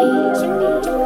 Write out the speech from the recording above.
to me.